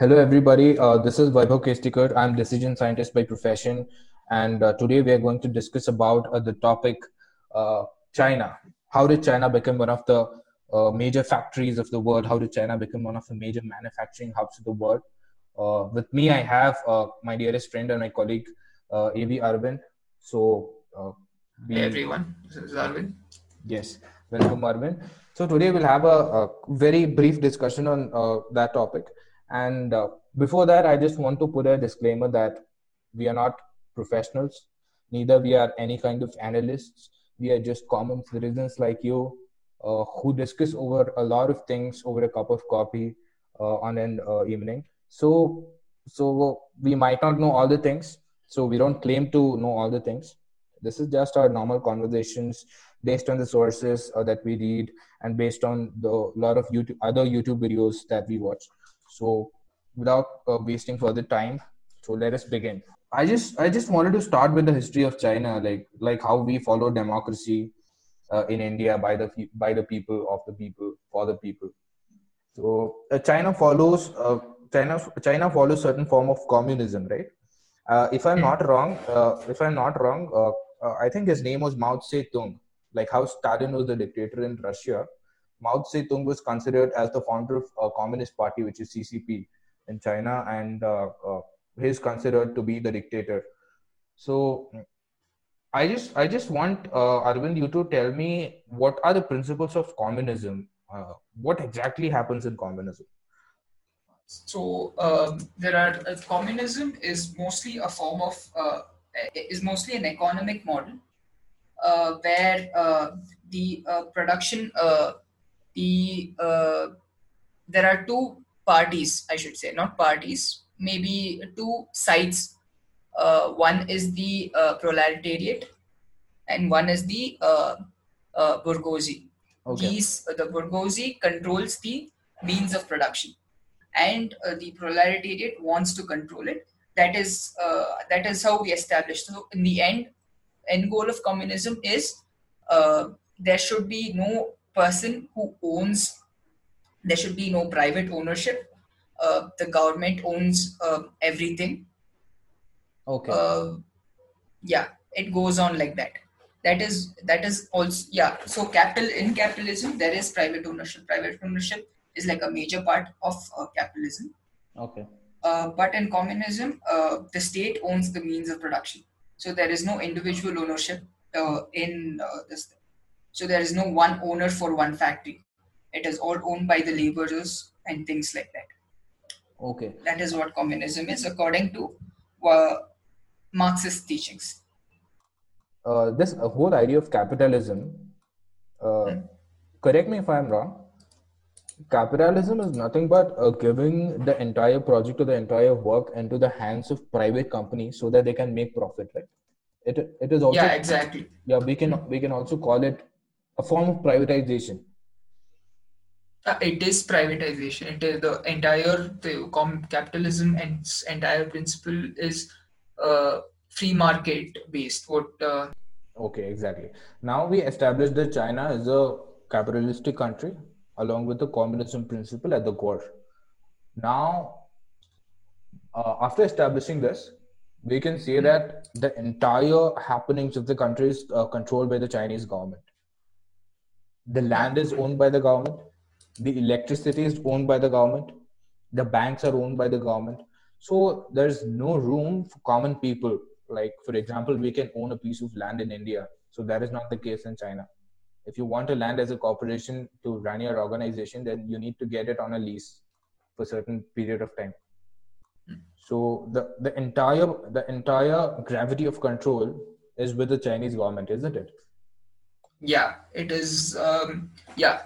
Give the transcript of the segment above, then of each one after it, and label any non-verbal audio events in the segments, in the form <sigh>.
Hello, everybody. Uh, this is Vaibhav Kestikar. I'm decision scientist by profession, and uh, today we are going to discuss about uh, the topic uh, China. How did China become one of the uh, major factories of the world? How did China become one of the major manufacturing hubs of the world? Uh, with me, I have my dearest friend and my colleague, uh, A.V. Arvind. So, we, hey everyone, this is Arvind. Yes, welcome, Arvind. So today we'll have a, a very brief discussion on that topic and uh, before that, I just want to put a disclaimer that we are not professionals, neither we are any kind of analysts. We are just common citizens like you uh, who discuss over a lot of things over a cup of coffee uh, on an uh, evening. So, so we might not know all the things. So we don't claim to know all the things. This is just our normal conversations based on the sources uh, that we read and based on the lot of YouTube, other YouTube videos that we watch. So without uh, wasting further time, so let us begin. I just I just wanted to start with the history of China, like like how we follow democracy uh, in India by the by the people of the people for the people. So uh, China follows uh, China China follows certain form of communism, right? Uh, if I'm not wrong, uh, if I'm not wrong, I think his name was Mao Zedong. Like how Stalin was the dictator in Russia, Mao Zedong was considered as the founder of a Communist Party, which is CCP in China, and uh, uh, considered to be the dictator. So, I just I just want uh, Arvind you to tell me what are the principles of communism? Uh, what exactly happens in communism? So um, there are uh, communism is mostly a form of uh, is mostly an economic model where the production the uh, there are two parties, I should say, not parties, maybe two sides. Uh, one is the uh, proletariat, and one is the uh, uh, bourgeoisie. Okay. These the bourgeoisie controls the means of production, and the proletariat wants to control it. That is that is how we established. So in the end, end goal of communism is there should be no person who owns, there should be no private ownership. Uh, the government owns uh, everything. Okay. Uh, yeah, it goes on like that. That is that is also yeah. So capital in capitalism there is private ownership. Private ownership is like a major part of uh, capitalism. Okay. Uh, but in communism, uh, the state owns the means of production. So there is no individual ownership in this so there is no one owner for one factory. It is all owned by the laborers and things like that. Okay. That is what communism is according to uh, Marxist teachings. Uh, this uh, whole idea of capitalism, uh, hmm. correct me if I'm wrong, capitalism is nothing but uh, giving the entire project or the entire work into the hands of private companies so that they can make profit right it it is also yeah exactly yeah we can we can also call it a form of privatization. Uh, it is privatization. It is the entire the capitalism and its entire principle is uh, free market based. What uh, okay exactly. Now we established that china is a capitalistic country along with the communism principle at the core. Now uh, after establishing this we can say hmm. that the entire happenings of the country is uh, controlled by the chinese government the land is owned by the government. The electricity is owned by the government. The banks are owned by the government. So there's no room for common people. Like for example we can own a piece of land in india. So that is not the case in china. If you want to land as a corporation to run your organization then you need to get it on a lease for a certain period of time. So the, the entire the entire gravity of control is with the chinese government isn't it yeah it is um, yeah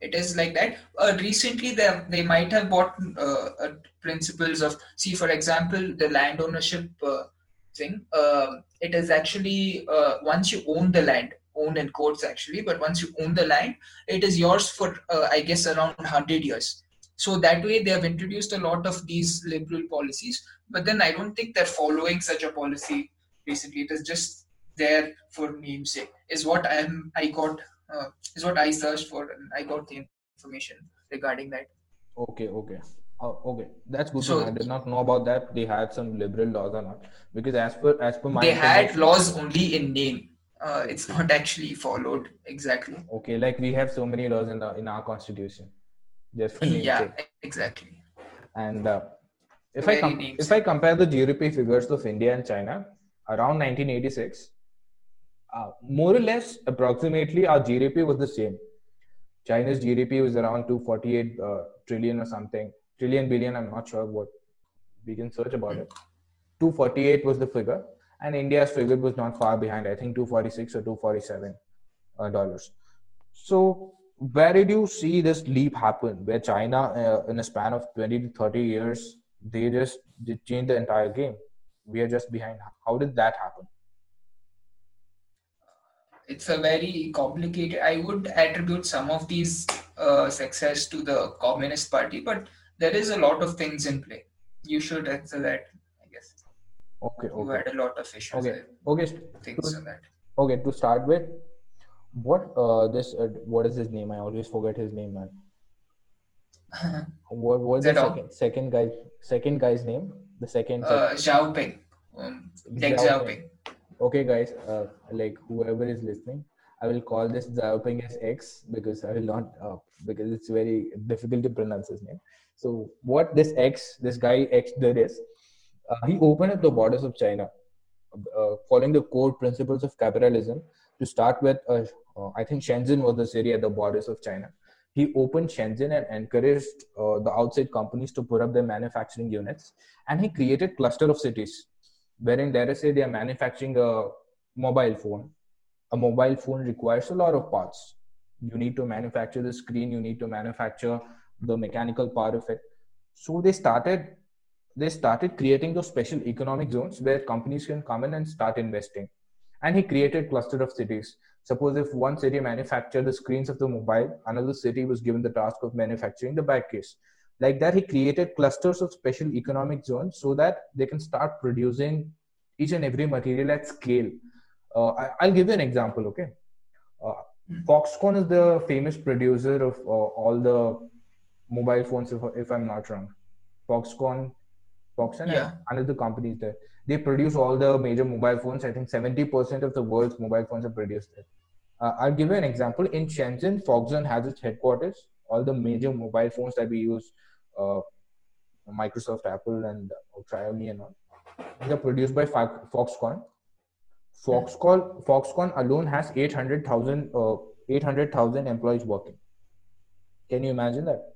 it is like that. Uh, recently they, they might have bought uh, uh, principles of see for example the land ownership uh, thing. Um, it is actually uh, once you own the land owned in courts actually but once you own the land it is yours for uh, i guess around 100 years. So that way they have introduced a lot of these liberal policies but then i don't think they're following such a policy recently. It is just there for namesake is what I am I got uh, is what I searched for and I got the information regarding that. Okay, okay, Oh, okay, that's good. So- I did not know about that. They had some liberal laws or not, because as per as per my they had laws only in name. Uh, it's not actually followed exactly. Okay, like we have so many laws in the in our constitution, just for Yeah, sake. exactly. And uh, if I com- if I compare the GDP figures of India and China around 1986, uh, more or less approximately our GDP was the same. China's GDP was around 248 uh, trillion or something, trillion billion. I'm not sure what we can search about it. 248 was the figure, and India's figure was not far behind. I think 246 or 247 uh, dollars. So where did you see this leap happen? Where China, uh, in a span of 20 to 30 years, they just they changed the entire game. We are just behind. How did that happen? It's a very complicated. I would attribute some of these uh, success to the Communist Party, but there is a lot of things in play. You should answer that. I guess Okay, you okay, had a lot of issues. okay, with okay. Things on that. Okay, to start with, what uh this uh, what is his name? I always forget his name, man. <laughs> What was the that second second guy second guy's name? The second. uh, Xiaoping, um, Deng Xiaoping. Xiaoping. Okay, guys. Uh, like whoever is listening, I will call this Xiaoping as X because I will not uh, because it's very difficult to pronounce his name. So what this X, this guy X did is, uh, he opened up the borders of China, uh, following the core principles of capitalism. To start with, uh, uh, I think Shenzhen was the city at the borders of China. He opened Shenzhen and encouraged uh, the outside companies to put up their manufacturing units, and he created cluster of cities, wherein let us say they are manufacturing a mobile phone. A mobile phone requires a lot of parts. You need to manufacture the screen. You need to manufacture the mechanical part of it. So they started they started creating those special economic zones where companies can come in and start investing. And he created cluster of cities. Suppose if one city manufactured the screens of the mobile, another city was given the task of manufacturing the back case. Like that, he created clusters of special economic zones so that they can start producing each and every material at scale. Uh, I, I'll give you an example, okay? Uh, Foxconn is the famous producer of uh, all the mobile phones, if, if I'm not wrong. Foxconn, Foxconn, Yeah. and another companies there. They produce all the major mobile phones. I think 70% of the world's mobile phones are produced there. Uh, I'll give you an example. In Shenzhen, Foxconn has its headquarters. All the major mobile phones that we use, uh, Microsoft, Apple, and Xiaomi and all, they are produced by Foxconn. Foxconn, Foxconn alone has 800,000 uh, 800,000 employees working. Can you imagine that?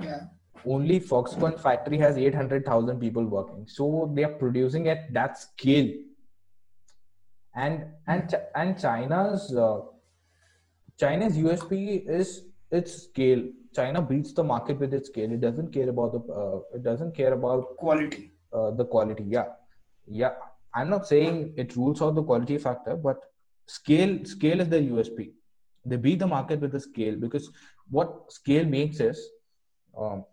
Yeah. Only Foxconn factory has 800,000 people working. So they are producing at that scale. And and and China's uh, China's USP is its scale. China beats the market with its scale. It doesn't care about the uh, it doesn't care about Quality. uh, the quality. Yeah, yeah. I'm not saying it rules out the quality factor, but scale scale is the USP. They beat the market with the scale because what scale makes is um,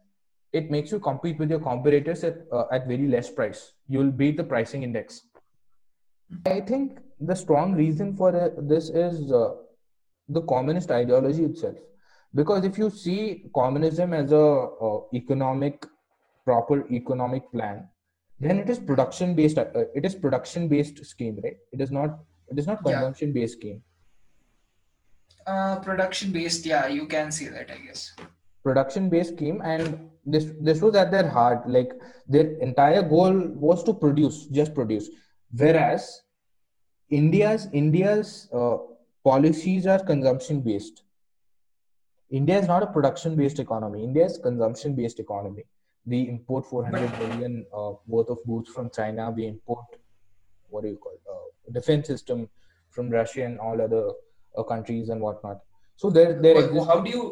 it makes you compete with your competitors at uh, at very less price. You'll beat the pricing index. I think the strong reason for uh, this is uh, the communist ideology itself. Because if you see communism as a uh, economic proper economic plan, then it is production based. Uh, it is production based scheme, right? It is not. It is not consumption based scheme. Uh, production based. Yeah, you can say that. I guess. production based scheme and this this was at their heart like their entire goal was to produce just produce whereas india's india's uh, policies are consumption based india is not a production based economy india is consumption based economy we import 400 billion uh, worth of goods from china we import what do you call uh, defense system from russia and all other uh, countries and whatnot so there there Wha- exists how do you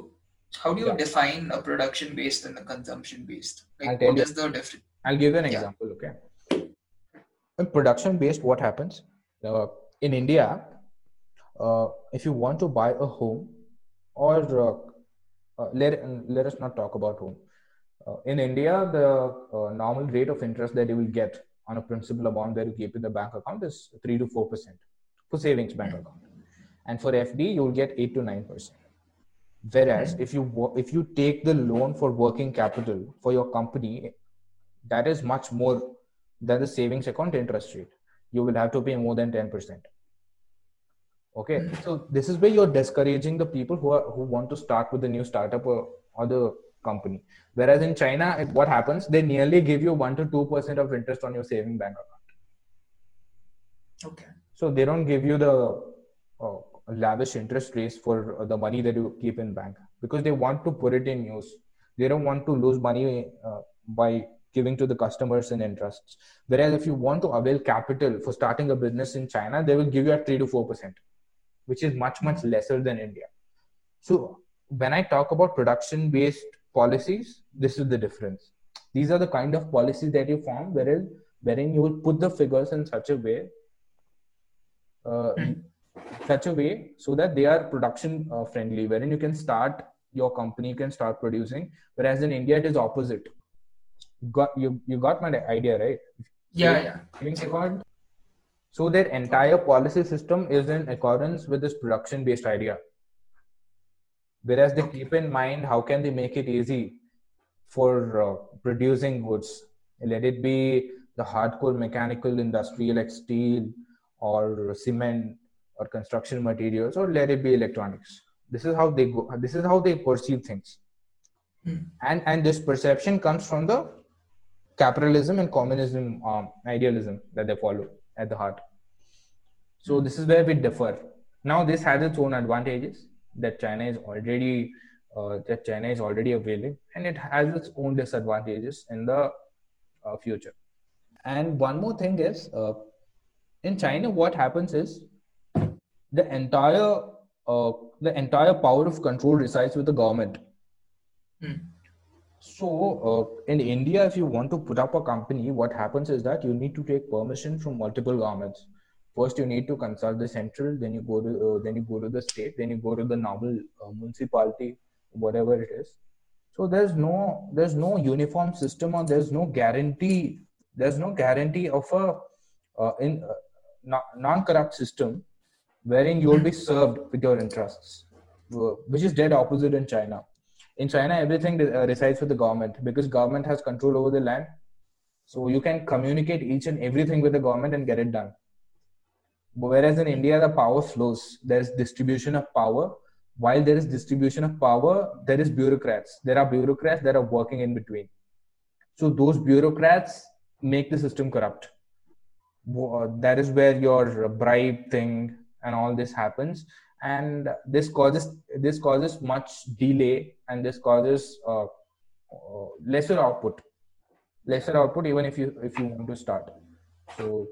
how do you Yeah. define a production based and a consumption based? I'll Like, what you. is the difference? I'll give you an Yeah. example, okay? In production based, what happens? Uh, in India, uh, if you want to buy a home, or uh, uh, let, let us not talk about home. Uh, in India, the uh, normal rate of interest that you will get on a principal amount that you keep in the bank account is 3 to 4% for savings bank account. And for FD, you will get 8 to 9%. Whereas if you if you take the loan for working capital for your company, that is much more than the savings account interest rate. You will have to pay more than ten percent. Okay, so this is where you're discouraging the people who are who want to start with a new startup or, or the company. Whereas in China, what happens? They nearly give you one to two percent of interest on your saving bank account. Okay. So they don't give you the uh, lavish interest rates for the money that you keep in bank because they want to put it in use. They don't want to lose money uh, by giving to the customers and interests. Whereas if you want to avail capital for starting a business in China, they will give you at three to four percent, which is much much lesser than India. So when I talk about production-based policies, this is the difference. These are the kind of policies that you form, wherein wherein you will put the figures in such a way. Uh, hmm such a way so that they are production uh, friendly wherein you can start your company can start producing whereas in india it is opposite got you you got my idea right yeah yeah so their entire policy system is in accordance with this production based idea. Whereas they keep in mind how can they make it easy for uh, producing goods? Let it be the hardcore mechanical industry like steel or cement or construction materials or let it be electronics. This is how they go this is how they perceive things. Hmm. and and this perception comes from the capitalism and communism um, idealism that they follow at the heart so this is where we differ now this has its own advantages that china is already uh, that china is already availing and it has its own disadvantages in the uh, future and one more thing is uh, in china what happens is the entire uh, the entire power of control resides with the government. Hmm. So uh, in India, if you want to put up a company, what happens is that you need to take permission from multiple governments. First, you need to consult the central, then you go to uh, then you go to the state, then you go to the normal uh, municipality, whatever it is. So there's no there's no uniform system or there's no guarantee there's no guarantee of a uh, in uh, non-corrupt system wherein you will be served with your interests, which is dead opposite in China. In China, everything uh, resides with the government because government has control over the land. So you can communicate each and everything with the government and get it done. Whereas in India, the power flows. There's distribution of power. While there is distribution of power, there is bureaucrats. There are bureaucrats that are working in between. So those bureaucrats make the system corrupt. That is where your bribe thing, and all this happens and this causes this causes much delay and this causes uh, uh, lesser output. Lesser output even if you if you want to start. So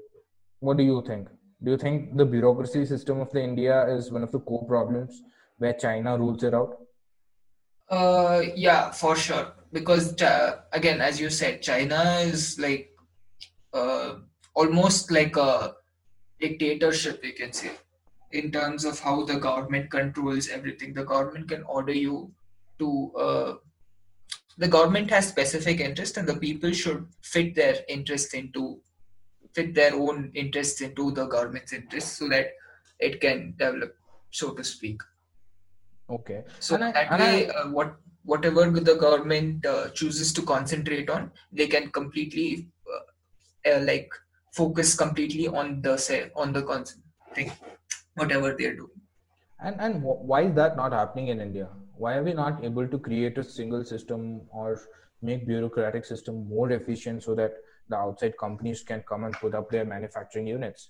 what do you think? Do you think the bureaucracy system of the india is one of the core problems where china rules it out? Uh yeah for sure. Because uh, again as you said china is like uh almost like a dictatorship we can say in terms of how the government controls everything. The government can order you to. Uh, the government has specific interest, and the people should fit their interest into fit their own interest into the government's interest, so that it can develop, so to speak. Okay. So and that I, way, I, uh, what whatever the government uh, chooses to concentrate on, they can completely uh, uh, like focus completely on the say on the concept thing whatever they're doing. And and why is that not happening in India? Why are we not able to create a single system or make bureaucratic system more efficient so that the outside companies can come and put up their manufacturing units?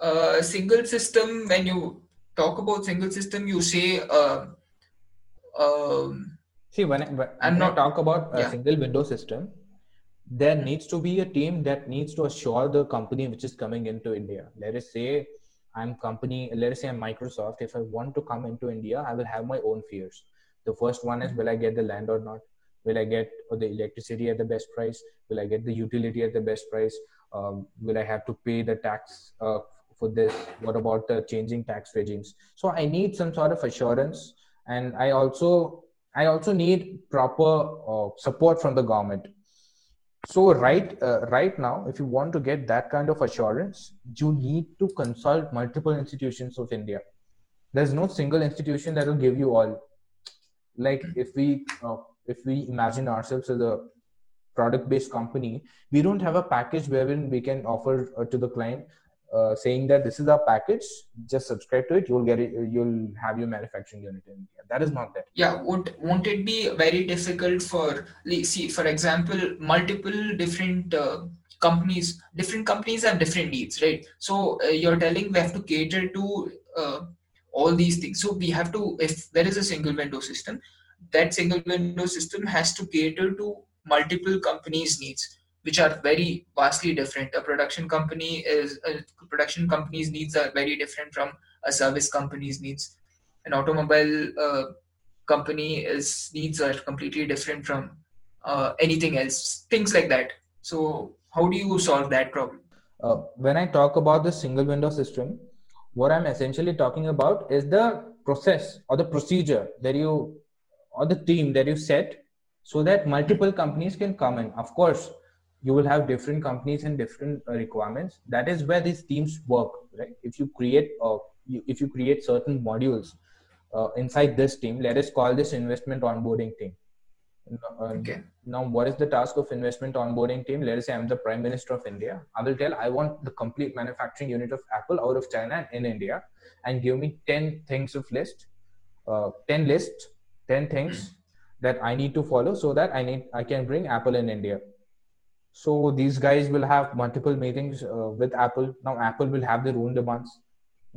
A uh, single system. When you talk about single system, you say. Uh, um, See, when, I, when I'm not talk about a yeah. single window system, there needs to be a team that needs to assure the company which is coming into India. Let us say I'm company, let us say I'm Microsoft. If I want to come into India, I will have my own fears. The first one is will I get the land or not? Will I get the electricity at the best price? Will I get the utility at the best price? Um, will I have to pay the tax uh, for this? What about the changing tax regimes? So I need some sort of assurance, and I also I also need proper uh, support from the government so right uh, right now if you want to get that kind of assurance you need to consult multiple institutions of india. There's no single institution that will give you all. Like if we uh, if we imagine ourselves as a product based company we don't have a package wherein we can offer uh, to the client uh, saying that this is our package just subscribe to it. You'll get it you'll have your manufacturing unit in india. That is not that yeah would won't it be very difficult for see for example multiple different uh, companies different companies have different needs right? So uh, you're telling we have to cater to uh, all these things. So we have to if there is a single window system that single window system has to cater to multiple companies needs which are very vastly different. A production company is a production company's needs are very different from a service company's needs. An automobile uh, company is needs are completely different from uh, anything else. Things like that. So how do you solve that problem? Uh, when I talk about the single window system, what I'm essentially talking about is the process or the procedure that you or the team that you set so that multiple companies can come in. Of course, you will have different companies and different uh, requirements. That is where these teams work right? If you create uh, you, if you create certain modules uh, inside this team let us call this investment onboarding team. Uh, okay. now what is the task of investment onboarding team? Let us say i'm the prime minister of india. I will tell i want the complete manufacturing unit of apple out of china and in india and give me 10 things of list uh, 10 lists 10 things that i need to follow so that i need i can bring apple in india so these guys will have multiple meetings uh, with Apple. Now Apple will have their own demands.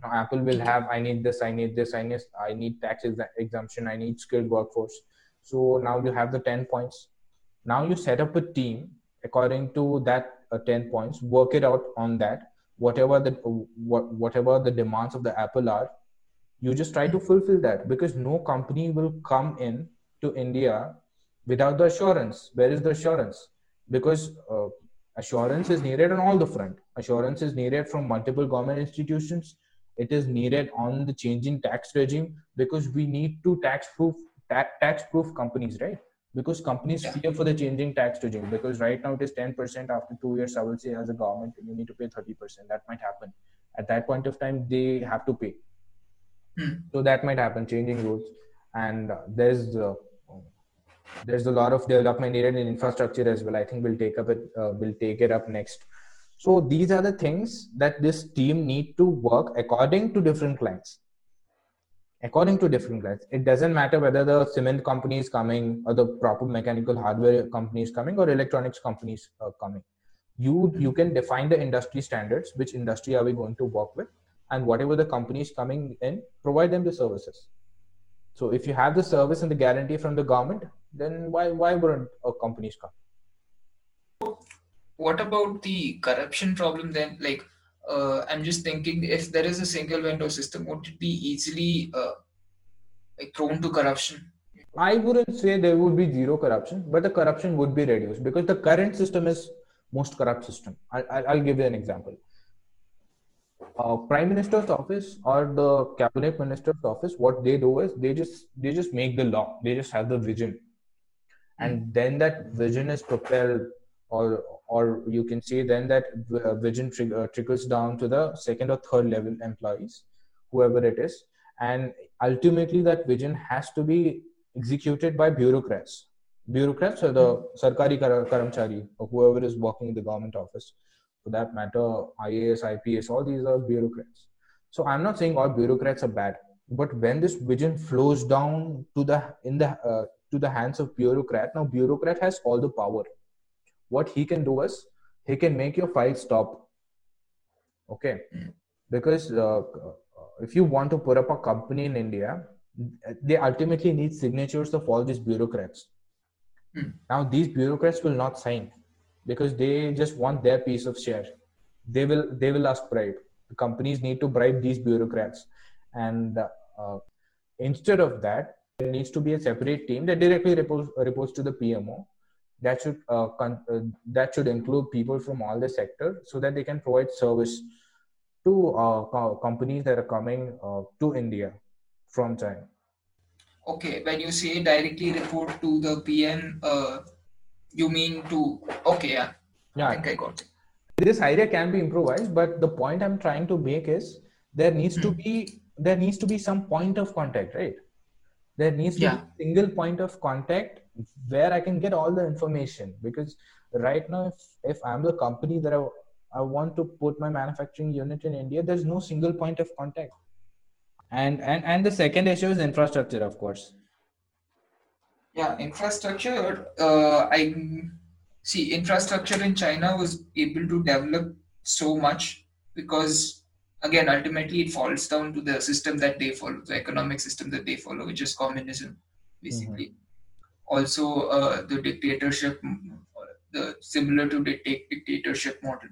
Now Apple will have I need this, I need this, I need I need tax ex- exemption, I need skilled workforce. So now you have the ten points. Now you set up a team according to that uh, ten points. Work it out on that. Whatever the what, whatever the demands of the Apple are, you just try to fulfill that because no company will come in to India without the assurance. Where is the assurance? Because uh, assurance is needed on all the front. Assurance is needed from multiple government institutions. It is needed on the changing tax regime because we need to tax proof tax proof companies right? Because companies yeah. fear for the changing tax regime because right now it is 10% after two years i will say as a government you need to pay 30% that might happen. At that point of time they have to pay. Hmm. so that might happen changing rules. And uh, there's uh, there's a lot of development needed in infrastructure as well. I think we'll take up it uh, we'll take it up next. So these are the things that this team need to work according to different clients. According to different clients. It doesn't matter whether the cement company is coming or the proper mechanical hardware company is coming or electronics companies are coming. You you can define the industry standards which industry are we going to work with and whatever the company is coming in provide them the services. So if you have the service and the guarantee from the government then why why wouldn't a companies come? What about the corruption problem then? Like uh, i'm just thinking if there is a single window system would it be easily uh, like prone to corruption? I wouldn't say there would be zero corruption but the corruption would be reduced because the current system is most corrupt system. I, i'll give you an example. Uh, prime minister's office or the cabinet minister's office what they do is they just they just make the law. They just have the vision and then that vision is propelled or or you can see then that uh, vision trig- uh, trickles down to the second or third level employees whoever it is. And ultimately that vision has to be executed by bureaucrats. Bureaucrats or the sarkari karamchari or whoever is working in the government office for that matter ias ips all these are bureaucrats. So i'm not saying all bureaucrats are bad but when this vision flows down to the in the uh, to the hands of bureaucrat. Now bureaucrat has all the power. What he can do is he can make your file stop. Okay? Because uh, if you want to put up a company in india they ultimately need signatures of all these bureaucrats. Hmm. now these bureaucrats will not sign because they just want their piece of share. They will they will ask bribe. The companies need to bribe these bureaucrats. And uh, instead of that there needs to be a separate team that directly reports, reports to the PMO. That should uh, con- uh, that should include people from all the sector so that they can provide service to uh, co- companies that are coming uh, to India from China. Okay, when you say directly report to the PM, uh, you mean to okay, yeah, yeah, I think I got it. This idea can be improvised, but the point I'm trying to make is there needs hmm. to be there needs to be some point of contact right there needs to Yeah. be a single point of contact where i can get all the information because right now if, if i'm the company that I, I want to put my manufacturing unit in india there's no single point of contact and and and the second issue is infrastructure of course Yeah, infrastructure. Uh, I see infrastructure in China was able to develop so much because, again, ultimately it falls down to the system that they follow, the economic system that they follow, which is communism, basically. Also, uh, the dictatorship, mm, the similar to dicta- dictatorship model.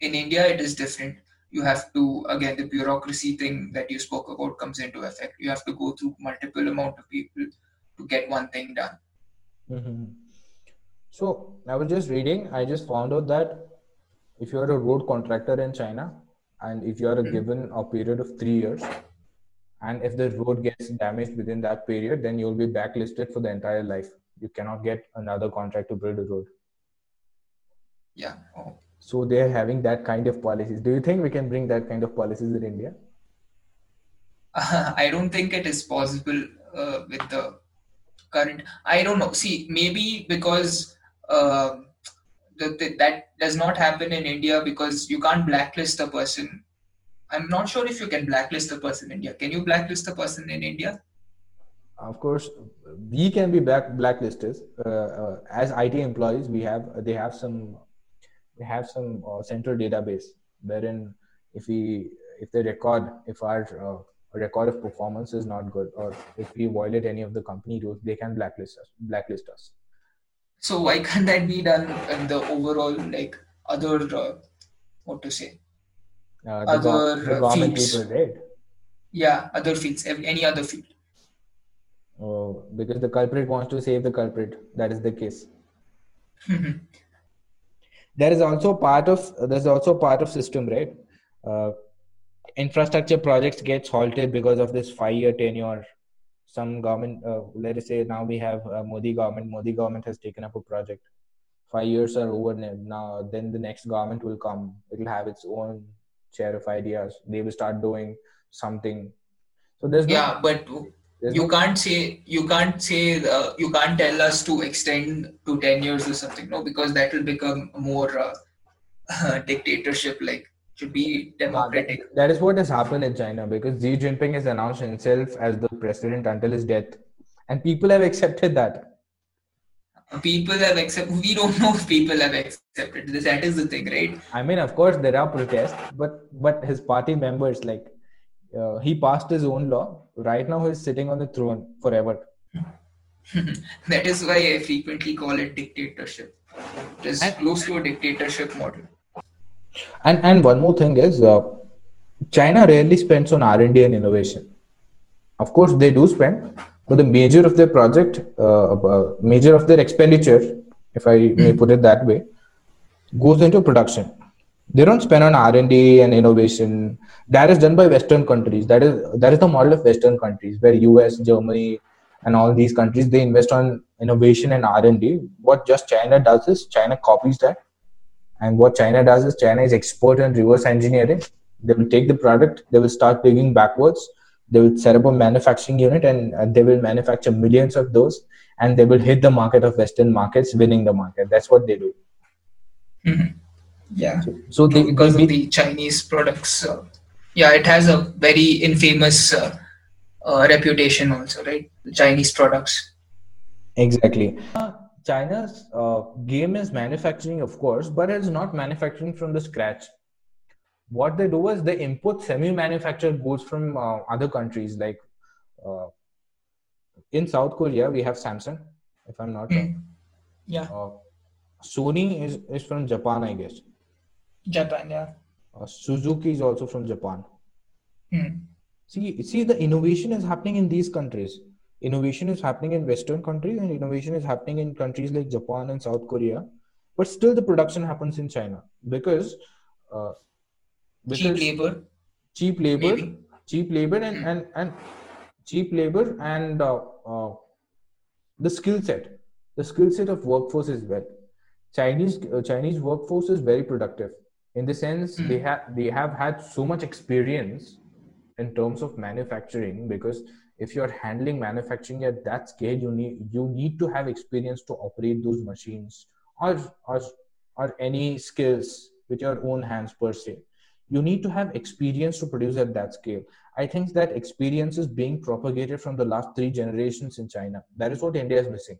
In India, it is different. You have to again the bureaucracy thing that you spoke about comes into effect. You have to go through multiple amount of people to get one thing done. hmm So I was just reading. I just found out that if you are a road contractor in China, and if you are given a period of three years, and if the road gets damaged within that period, then you will be blacklisted for the entire life. You cannot get another contract to build a road. Yeah. Oh. So they are having that kind of policies. Do you think we can bring that kind of policies in India? <laughs> I don't think it is possible uh, with the current. I don't know. See, maybe because uh, the, that does not happen in India because you can't blacklist a person. I'm not sure if you can blacklist a person in India. Can you blacklist a person in India? Of course, we can be black blacklisted uh, uh, as IT employees. We have they have some they have some uh, central database wherein if we if they record if our uh, record of performance is not good or if we violate any of the company rules, they can blacklist us. Blacklist us. So why <laughs> can't that be done in the overall like other uh, what to say? Uh, the, Other, the uh, fields. people, right? Yeah, other fields, any other field. Oh, because the culprit wants to save the culprit. That is the case. there is also part of there's also part of system right uh, infrastructure projects gets halted because of this five year tenure some government uh, let us say now we have uh, modi government modi government has taken up a project. Five years are over now then the next government will come. It will have its own share of ideas. They will start doing something. So there's no, Yeah, but there's you no can't say you can't say uh, you can't tell us to extend to 10 years or something no because that will become more uh, <laughs> dictatorship like should be democratic that is what has happened in China because Xi Jinping has announced himself as the president until his death, and people have accepted that. people have accepted we don't know if people have accepted this that is the thing right I mean, of course, there are protests, but but his party members, like, uh, he passed his own law. Right now, he's sitting on the throne forever. <laughs> that is why i frequently call it dictatorship it is And- close to a dictatorship model And and one more thing is, uh, China rarely spends on R and D and innovation. Of course, they do spend, but the major of their project, uh, uh, major of their expenditure, if I may put it that way, goes into production. They don't spend on R and D and innovation. That is done by Western countries. That is that is the model of Western countries, where U.S., Germany, and all these countries they invest on innovation and R and D. What just China does is China copies that and what China does is China is expert in reverse engineering. They will take the product, they will start digging backwards, they will set up a manufacturing unit, and uh, they will manufacture millions of those, and they will hit the market of Western markets, winning the market. That's what they do. yeah So they, because they of the Chinese products. Uh, yeah, it has a very infamous uh, uh, reputation also, right? The Chinese products. exactly. China's uh, game is manufacturing, of course, but it's not manufacturing from the scratch. What they do is they import semi-manufactured goods from uh, other countries, like uh, in South Korea we have Samsung, if I'm not wrong. <clears throat> Yeah, Uh, Sony is, is from Japan, I guess. Japan. Yeah. Uh, Suzuki is also from Japan. Hmm. See, see, the innovation is happening in these countries. Innovation is happening in Western countries, and innovation is happening in countries like Japan and South Korea. But still, the production happens in China because, uh, Cheap because labor. cheap labor, Maybe. cheap labor, and and, and cheap labor and uh, uh, the skill set, the skill set of workforce is well. Chinese uh, Chinese workforce is very productive in the sense they have they have had so much experience in terms of manufacturing because if you're handling manufacturing at that scale you need you need to have experience to operate those machines or or or any skills with your own hands per se. You need to have experience to produce at that scale. I think that experience is being propagated from the last three generations in china. That is what india is missing.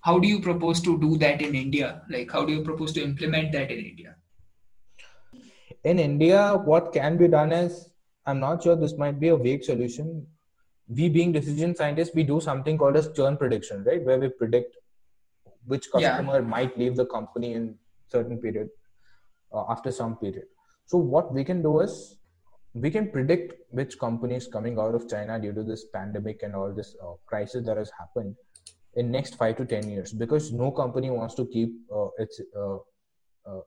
How do you propose to do that in india? Like how do you propose to implement that in india? In india what can be done is i'm not sure this might be a vague solution. We being decision scientists we do something called as churn prediction right? Where we predict which customer yeah. might leave the company in certain period uh, after some period. So what we can do is we can predict which companies coming out of china due to this pandemic and all this uh, crisis that has happened in next 5 to 10 years. Because no company wants to keep uh, its uh, uh,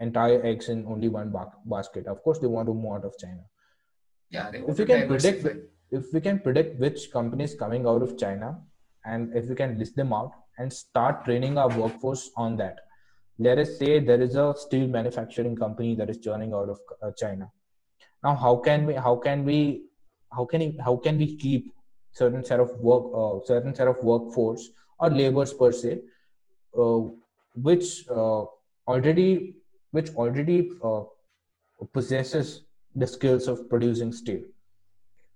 entire eggs in only one ba- basket. Of course they want to move out of china yeah if we can predict if we can predict which companies coming out of china and if we can list them out and start training our workforce on that. Let us say there is a steel manufacturing company that is churning out of uh, china. Now how can we how can we how can how can we keep certain set of work uh, certain set of workforce or laborers per se uh, which uh, already which already uh, possesses the skills of producing steel.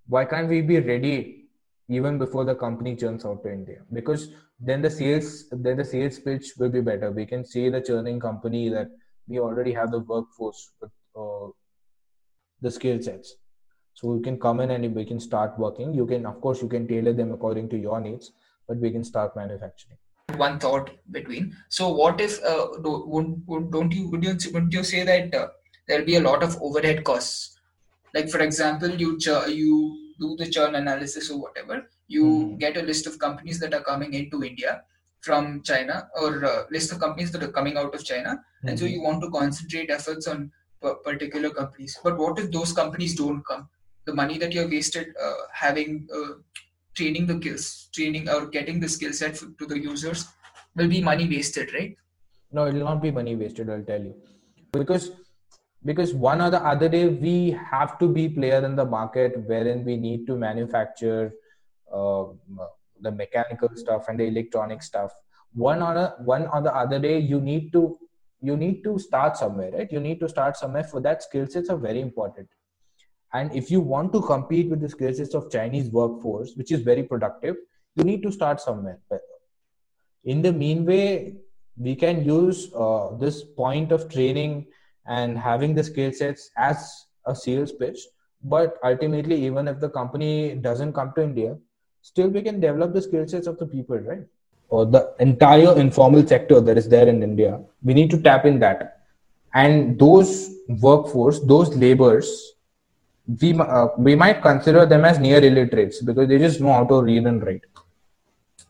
Why can't we be ready even before the company churns out to india? Because then the sales then the sales pitch will be better. We can say the churning company that we already have the workforce with uh, the skill sets. So we can come in and we can start working. You can of course you can tailor them according to your needs but we can start manufacturing. One thought between. So what if uh, don't, don't you would you would you say that uh, there'll be a lot of overhead costs like for example you ch- you do the churn analysis or whatever you mm. get a list of companies that are coming into India from China or a list of companies that are coming out of China. Mm-hmm. And so hmm. you want to concentrate efforts on p- particular companies. But what if those companies don't come? The money that you're wasted uh, having uh, training the skills, training or getting the skill set to the users will be money wasted, right? No, it will not be money wasted. I'll tell you, because because one or the other day we have to be player in the market wherein we need to manufacture uh, the mechanical stuff and the electronic stuff. One or a, one or the other day you need to you need to start somewhere right? You need to start somewhere for that skill sets are very important. And if you want to compete with the skill sets of chinese workforce which is very productive you need to start somewhere. In the mean way we can use uh, this point of training and having the skill sets as a sales pitch but ultimately even if the company doesn't come to india still we can develop the skill sets of the people, right? Or the entire informal sector that is there in India. We need to tap in that. And those workforce, those laborers, we, uh, we might consider them as near illiterates because they just know how to read and write.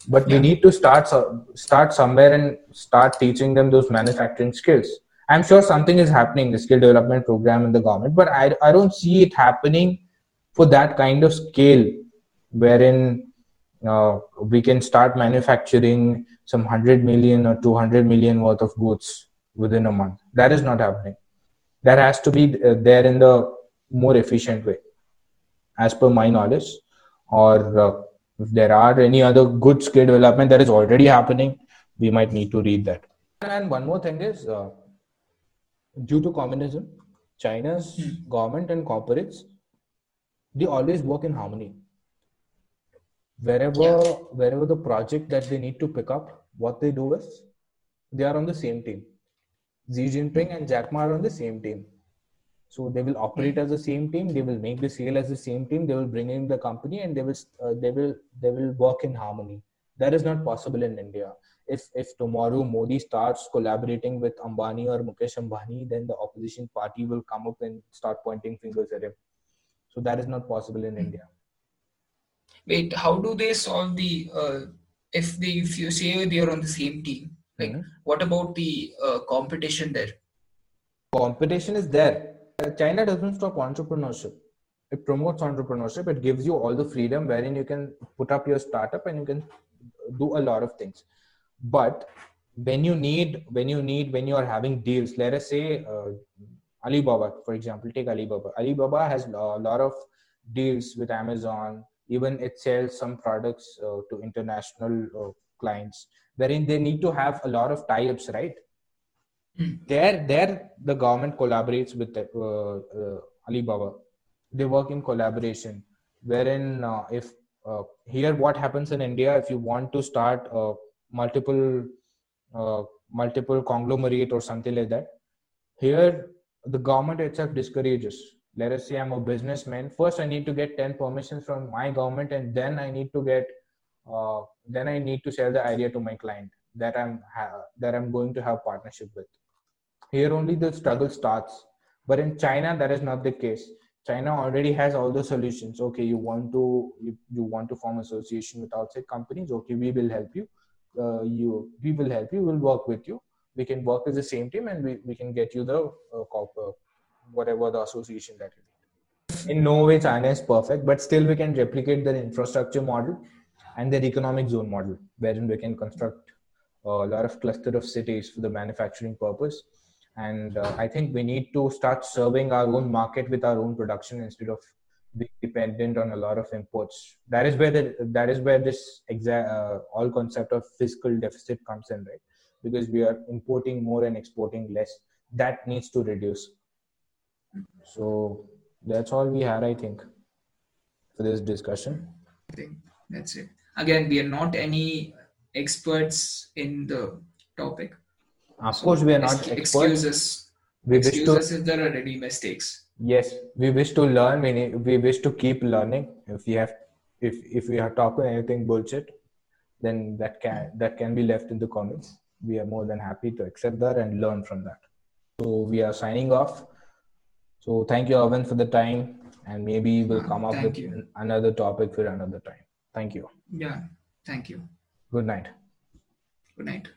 But yeah. we need to start start somewhere and start teaching them those manufacturing skills. I'm sure something is happening, the skill development program in the government, but I, I don't see it happening for that kind of scale wherein uh, we can start manufacturing some 100 million or 200 million worth of goods within a month. That is not happening. That has to be uh, there in the more efficient way, as per my knowledge. Or uh, if there are any other good skill development that is already happening, we might need to read that. And one more thing is uh, due to communism, China's hmm. government and corporates they always work in harmony. Wherever yeah. wherever the project that they need to pick up what they do is they are on the same team. Xi jinping and jack ma are on the same team. So they will operate as the same team they will make the sale as the same team they will bring in the company and they will uh, they will they will work in harmony. That is not possible in india if if tomorrow modi starts collaborating with ambani or mukesh ambani then the opposition party will come up and start pointing fingers at him. So that is not possible in india. Wait how do they solve the uh, if they if you say they are on the same team like mm-hmm. what about the uh, competition there? Competition is there. China doesn't stop entrepreneurship. It promotes entrepreneurship. It gives you all the freedom wherein you can put up your startup and you can do a lot of things but when you need when you need when you are having deals let us say uh, Alibaba, for example, take Alibaba. Alibaba has a lot of deals with Amazon. Even it sells some products uh, to international uh, clients, wherein they need to have a lot of tie-ups, right? There, there, the government collaborates with uh, uh, Alibaba. They work in collaboration, wherein uh, if here what happens in India, if you want to start multiple multiple conglomerate or something like that, here the government itself discourages. Let us say i'm a businessman. First i need to get 10 permissions from my government and then i need to get uh, then i need to sell the idea to my client that i'm ha- that i'm going to have partnership with. Here only the struggle starts. But in china that is not the case. China already has all the solutions. Okay you want to you, you want to form association with outside companies? Okay we will help you uh, you we will help you we'll work with you we can work as the same team and we, we can get you the uh, corporate, whatever the association that you need. In no way China is perfect, but still we can replicate their infrastructure model and their economic zone model, wherein we can construct a lot of cluster of cities for the manufacturing purpose. And uh, I think we need to start serving our own market with our own production instead of being dependent on a lot of imports. That is where the, that is where this exa- uh, all concept of fiscal deficit comes in, right? because we are importing more and exporting less. That needs to reduce. So that's all we had i think for this discussion. I think that's it. Again we are not any experts in the topic. Of so course we are not experts. excuses. We wish to if there are any mistakes yes we wish to learn we, need, we wish to keep learning if we have if if we are talking anything bullshit then that can that can be left in the comments we are more than happy to accept that and learn from that. So we are signing off. So thank you, Arvind, for the time, and maybe we'll come up thank with you. another topic for another time. Thank you. Yeah, thank you. Good night. Good night.